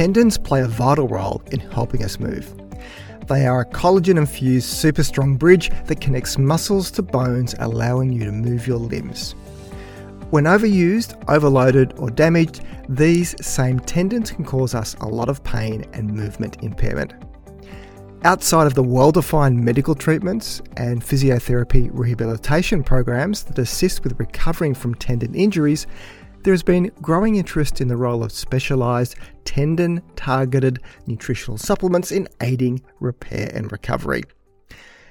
Tendons play a vital role in helping us move. They are a collagen infused super strong bridge that connects muscles to bones, allowing you to move your limbs. When overused, overloaded, or damaged, these same tendons can cause us a lot of pain and movement impairment. Outside of the well defined medical treatments and physiotherapy rehabilitation programs that assist with recovering from tendon injuries, there has been growing interest in the role of specialised tendon targeted nutritional supplements in aiding repair and recovery.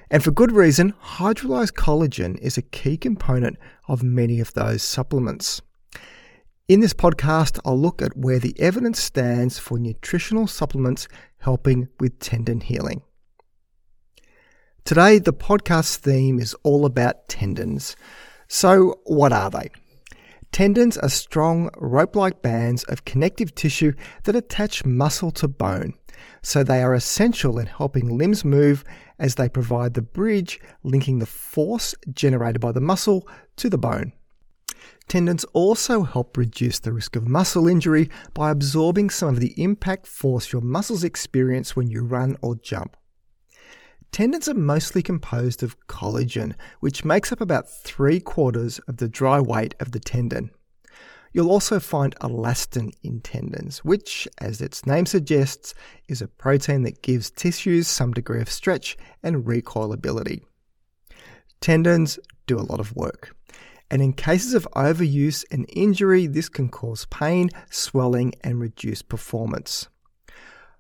And for good reason, hydrolyzed collagen is a key component of many of those supplements. In this podcast, I'll look at where the evidence stands for nutritional supplements helping with tendon healing. Today, the podcast theme is all about tendons. So, what are they? Tendons are strong, rope like bands of connective tissue that attach muscle to bone, so they are essential in helping limbs move as they provide the bridge linking the force generated by the muscle to the bone. Tendons also help reduce the risk of muscle injury by absorbing some of the impact force your muscles experience when you run or jump. Tendons are mostly composed of collagen, which makes up about three quarters of the dry weight of the tendon. You'll also find elastin in tendons, which, as its name suggests, is a protein that gives tissues some degree of stretch and recoilability. Tendons do a lot of work and in cases of overuse and injury, this can cause pain, swelling, and reduce performance.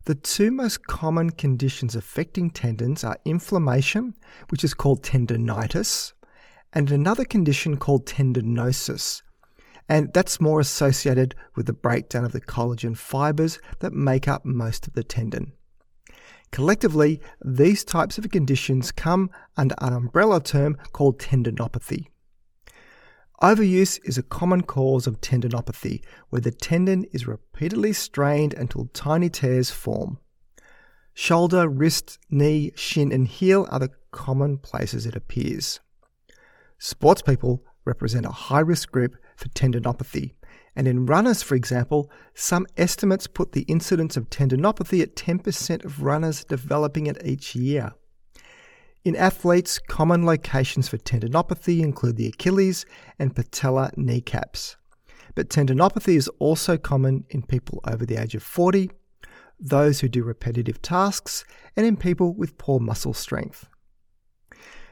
The two most common conditions affecting tendons are inflammation, which is called tendonitis, and another condition called tendinosis. And that's more associated with the breakdown of the collagen fibers that make up most of the tendon. Collectively, these types of conditions come under an umbrella term called tendinopathy. Overuse is a common cause of tendinopathy, where the tendon is repeatedly strained until tiny tears form. Shoulder, wrist, knee, shin, and heel are the common places it appears. Sports people represent a high risk group for tendinopathy, and in runners, for example, some estimates put the incidence of tendinopathy at 10% of runners developing it each year. In athletes, common locations for tendinopathy include the Achilles and patella kneecaps. But tendinopathy is also common in people over the age of 40, those who do repetitive tasks, and in people with poor muscle strength.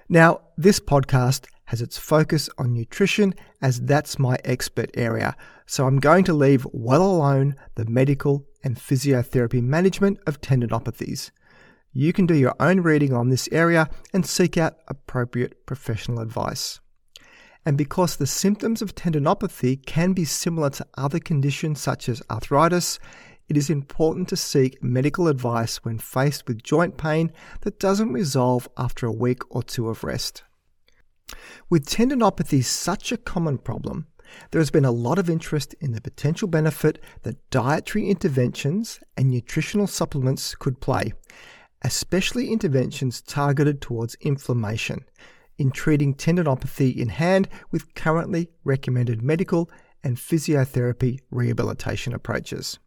Now, this podcast has its focus on nutrition as that's my expert area, so I'm going to leave well alone the medical and physiotherapy management of tendinopathies you can do your own reading on this area and seek out appropriate professional advice. And because the symptoms of tendinopathy can be similar to other conditions such as arthritis, it is important to seek medical advice when faced with joint pain that doesn't resolve after a week or two of rest. With tendinopathy such a common problem, there has been a lot of interest in the potential benefit that dietary interventions and nutritional supplements could play, especially interventions targeted towards inflammation, in treating tendinopathy in hand with currently recommended medical and physiotherapy rehabilitation approaches.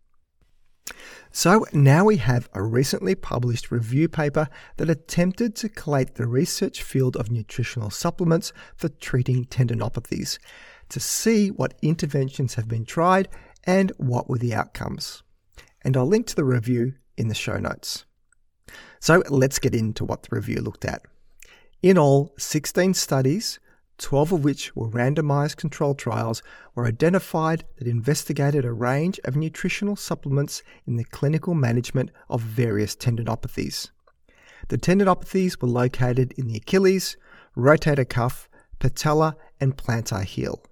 So now we have a recently published review paper that attempted to collate the research field of nutritional supplements for treating tendinopathies to see what interventions have been tried and what were the outcomes. And I'll link to the review in the show notes. So let's get into what the review looked at. In all, 16 studies, 12 of which were randomized controlled trials, were identified that investigated a range of nutritional supplements in the clinical management of various tendinopathies. The tendinopathies were located in the Achilles, rotator cuff, patella, and plantar heel.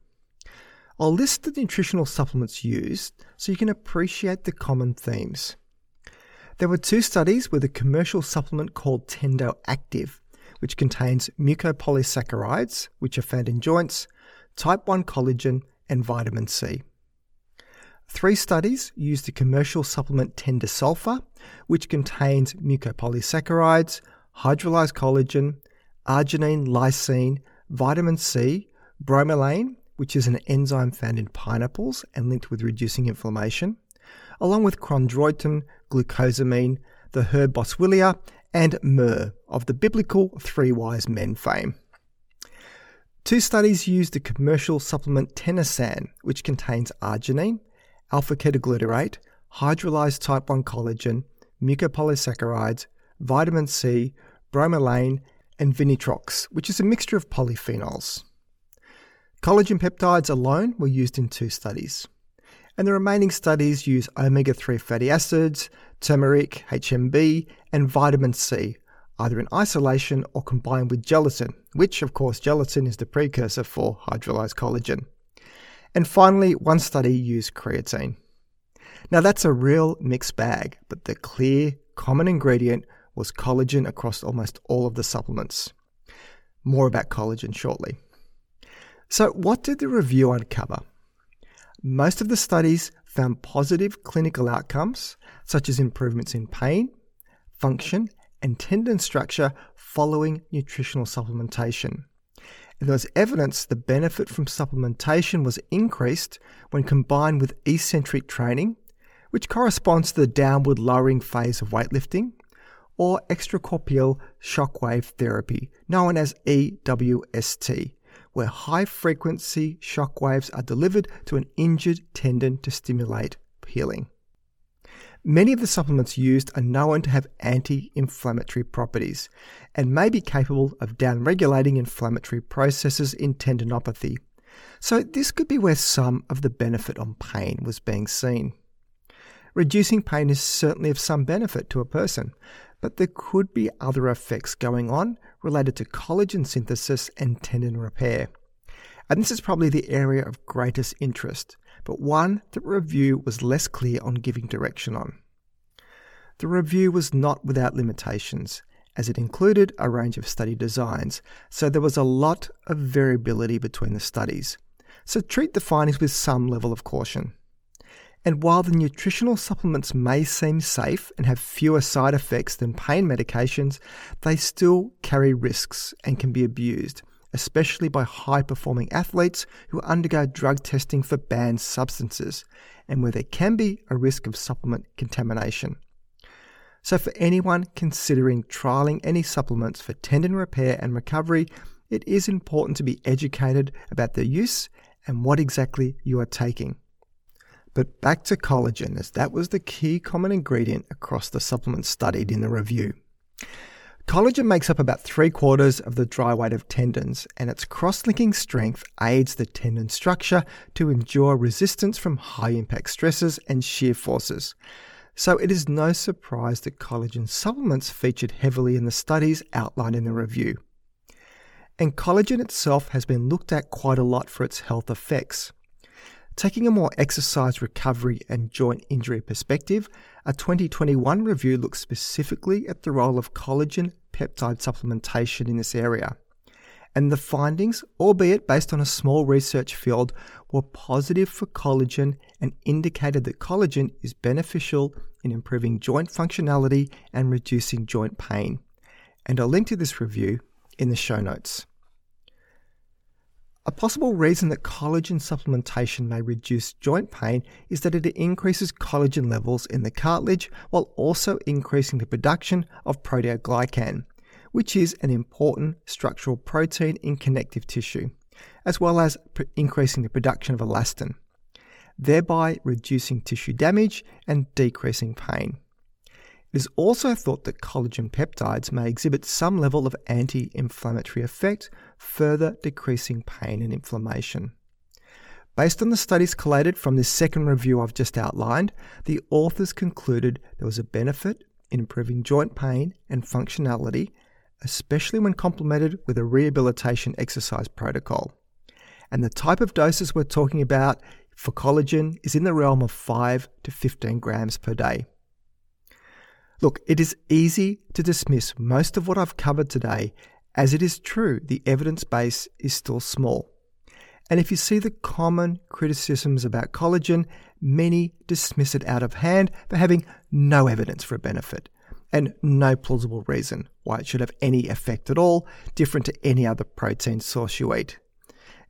I'll list the nutritional supplements used so you can appreciate the common themes. There were two studies with a commercial supplement called Tendo Active, which contains mucopolysaccharides, which are found in joints, type 1 collagen, and vitamin C. Three studies used the commercial supplement Tendisulfur, which contains mucopolysaccharides, hydrolyzed collagen, arginine, lysine, vitamin C, bromelain, which is an enzyme found in pineapples and linked with reducing inflammation, along with chondroitin, glucosamine, the herb boswellia, and myrrh of the biblical three wise men fame. Two studies used the commercial supplement Tenosan, which contains arginine, alpha ketoglutarate, hydrolyzed type 1 collagen, mucopolysaccharides, vitamin C, bromelain, and vinitrox, which is a mixture of polyphenols. Collagen peptides alone were used in two studies, and the remaining studies use omega 3 fatty acids, turmeric, HMB, and vitamin C, either in isolation or combined with gelatin, which, of course, gelatin is the precursor for hydrolyzed collagen. And finally, one study used creatine. Now, that's a real mixed bag, but the clear, common ingredient was collagen across almost all of the supplements. More about collagen shortly. So, what did the review uncover? Most of the studies found positive clinical outcomes, such as improvements in pain, function, and tendon structure following nutritional supplementation. And there was evidence the benefit from supplementation was increased when combined with eccentric training, which corresponds to the downward lowering phase of weightlifting, or extracorporeal shockwave therapy, known as EWST, where high frequency shock waves are delivered to an injured tendon to stimulate healing. Many of the supplements used are known to have anti inflammatory properties and may be capable of downregulating inflammatory processes in tendinopathy. So, this could be where some of the benefit on pain was being seen. Reducing pain is certainly of some benefit to a person, but there could be other effects going on related to collagen synthesis and tendon repair. And this is probably the area of greatest interest, but one that review was less clear on giving direction on. The review was not without limitations, as it included a range of study designs, so there was a lot of variability between the studies. So treat the findings with some level of caution. And while the nutritional supplements may seem safe and have fewer side effects than pain medications, they still carry risks and can be abused, especially by high performing athletes who undergo drug testing for banned substances and where there can be a risk of supplement contamination. So, for anyone considering trialing any supplements for tendon repair and recovery, it is important to be educated about their use and what exactly you are taking. But back to collagen, as that was the key common ingredient across the supplements studied in the review. Collagen makes up about three quarters of the dry weight of tendons, and its cross linking strength aids the tendon structure to endure resistance from high impact stresses and shear forces. So it is no surprise that collagen supplements featured heavily in the studies outlined in the review. And collagen itself has been looked at quite a lot for its health effects. Taking a more exercise recovery and joint injury perspective, a 2021 review looks specifically at the role of collagen peptide supplementation in this area. And the findings, albeit based on a small research field, were positive for collagen and indicated that collagen is beneficial in improving joint functionality and reducing joint pain. And I'll link to this review in the show notes. A possible reason that collagen supplementation may reduce joint pain is that it increases collagen levels in the cartilage while also increasing the production of proteoglycan, which is an important structural protein in connective tissue, as well as increasing the production of elastin, thereby reducing tissue damage and decreasing pain. It is also thought that collagen peptides may exhibit some level of anti inflammatory effect, further decreasing pain and inflammation. Based on the studies collated from this second review I've just outlined, the authors concluded there was a benefit in improving joint pain and functionality, especially when complemented with a rehabilitation exercise protocol. And the type of doses we're talking about for collagen is in the realm of 5 to 15 grams per day. Look, it is easy to dismiss most of what I've covered today as it is true the evidence base is still small. And if you see the common criticisms about collagen, many dismiss it out of hand for having no evidence for a benefit and no plausible reason why it should have any effect at all, different to any other protein source you eat.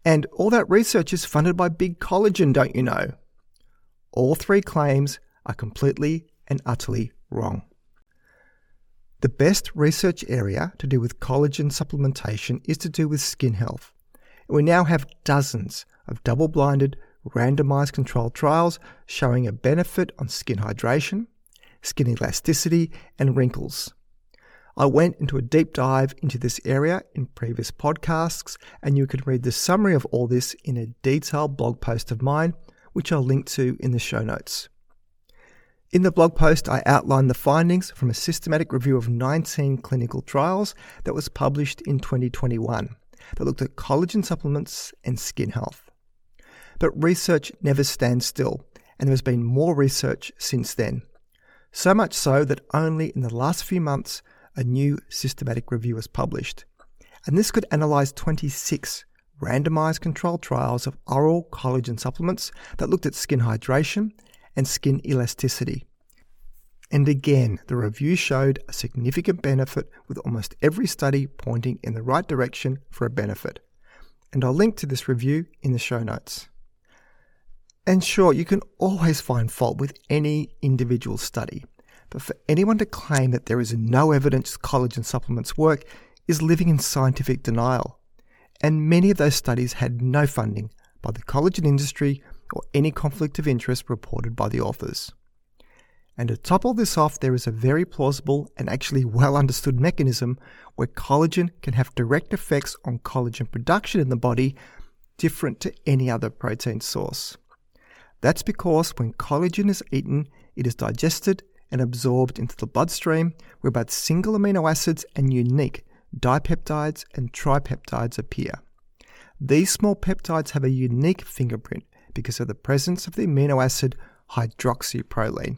And all that research is funded by big collagen, don't you know? All three claims are completely and utterly wrong. The best research area to do with collagen supplementation is to do with skin health. We now have dozens of double blinded, randomized controlled trials showing a benefit on skin hydration, skin elasticity, and wrinkles. I went into a deep dive into this area in previous podcasts, and you can read the summary of all this in a detailed blog post of mine, which I'll link to in the show notes. In the blog post, I outlined the findings from a systematic review of 19 clinical trials that was published in 2021 that looked at collagen supplements and skin health. But research never stands still, and there has been more research since then. So much so that only in the last few months a new systematic review was published. And this could analyze 26 randomized controlled trials of oral collagen supplements that looked at skin hydration and skin elasticity. And again, the review showed a significant benefit with almost every study pointing in the right direction for a benefit. And I'll link to this review in the show notes. And sure, you can always find fault with any individual study, but for anyone to claim that there is no evidence collagen supplements work is living in scientific denial. And many of those studies had no funding by the collagen industry or any conflict of interest reported by the authors. And to top all this off, there is a very plausible and actually well understood mechanism where collagen can have direct effects on collagen production in the body different to any other protein source. That's because when collagen is eaten, it is digested and absorbed into the bloodstream, where both single amino acids and unique dipeptides and tripeptides appear. These small peptides have a unique fingerprint because of the presence of the amino acid hydroxyproline.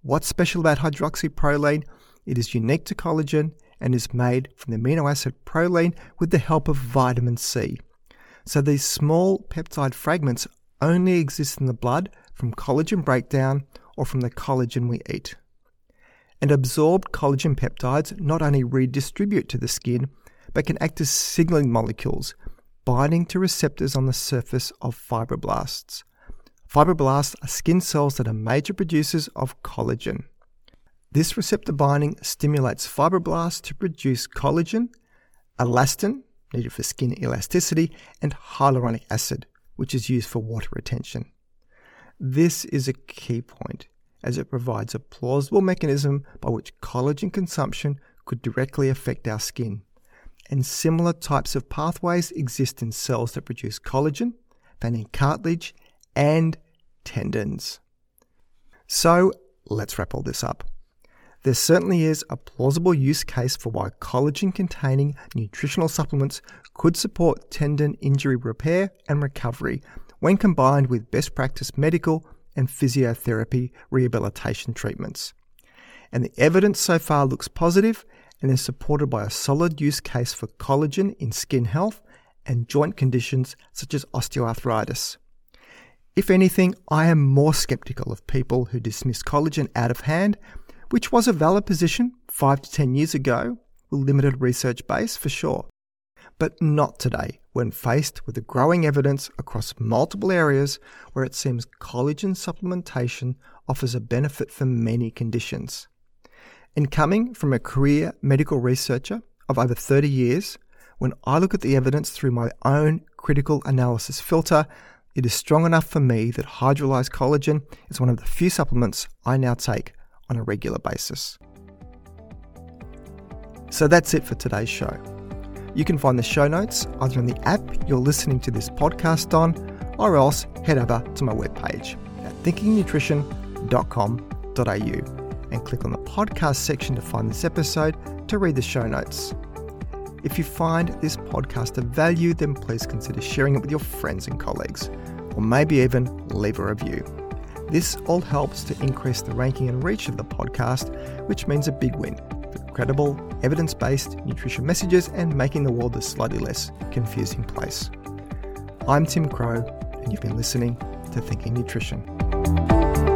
What's special about hydroxyproline? It is unique to collagen and is made from the amino acid proline with the help of vitamin C. So these small peptide fragments only exist in the blood from collagen breakdown or from the collagen we eat. And absorbed collagen peptides not only redistribute to the skin, but can act as signaling molecules, binding to receptors on the surface of fibroblasts. Fibroblasts are skin cells that are major producers of collagen. This receptor binding stimulates fibroblasts to produce collagen, elastin, needed for skin elasticity, and hyaluronic acid, which is used for water retention. This is a key point, as it provides a plausible mechanism by which collagen consumption could directly affect our skin. And similar types of pathways exist in cells that produce collagen, found in cartilage and tendons. So let's wrap all this up. There certainly is a plausible use case for why collagen containing nutritional supplements could support tendon injury repair and recovery when combined with best practice medical and physiotherapy rehabilitation treatments. And the evidence so far looks positive and is supported by a solid use case for collagen in skin health and joint conditions such as osteoarthritis. If anything, I am more skeptical of people who dismiss collagen out of hand which was a valid position five to ten years ago with limited research base for sure. But not today, when faced with the growing evidence across multiple areas where it seems collagen supplementation offers a benefit for many conditions. And coming from a career medical researcher of over 30 years, when I look at the evidence through my own critical analysis filter, it is strong enough for me that hydrolyzed collagen is one of the few supplements I now take on a regular basis. So that's it for today's show. You can find the show notes either in the app you're listening to this podcast on, or else head over to my webpage at thinkingnutrition.com.au and click on the podcast section to find this episode to read the show notes. If you find this podcast of value, then please consider sharing it with your friends and colleagues, or maybe even leave a review. This all helps to increase the ranking and reach of the podcast, which means a big win for credible, evidence based nutrition messages and making the world a slightly less confusing place. I'm Tim Crowe, and you've been listening to Thinking Nutrition.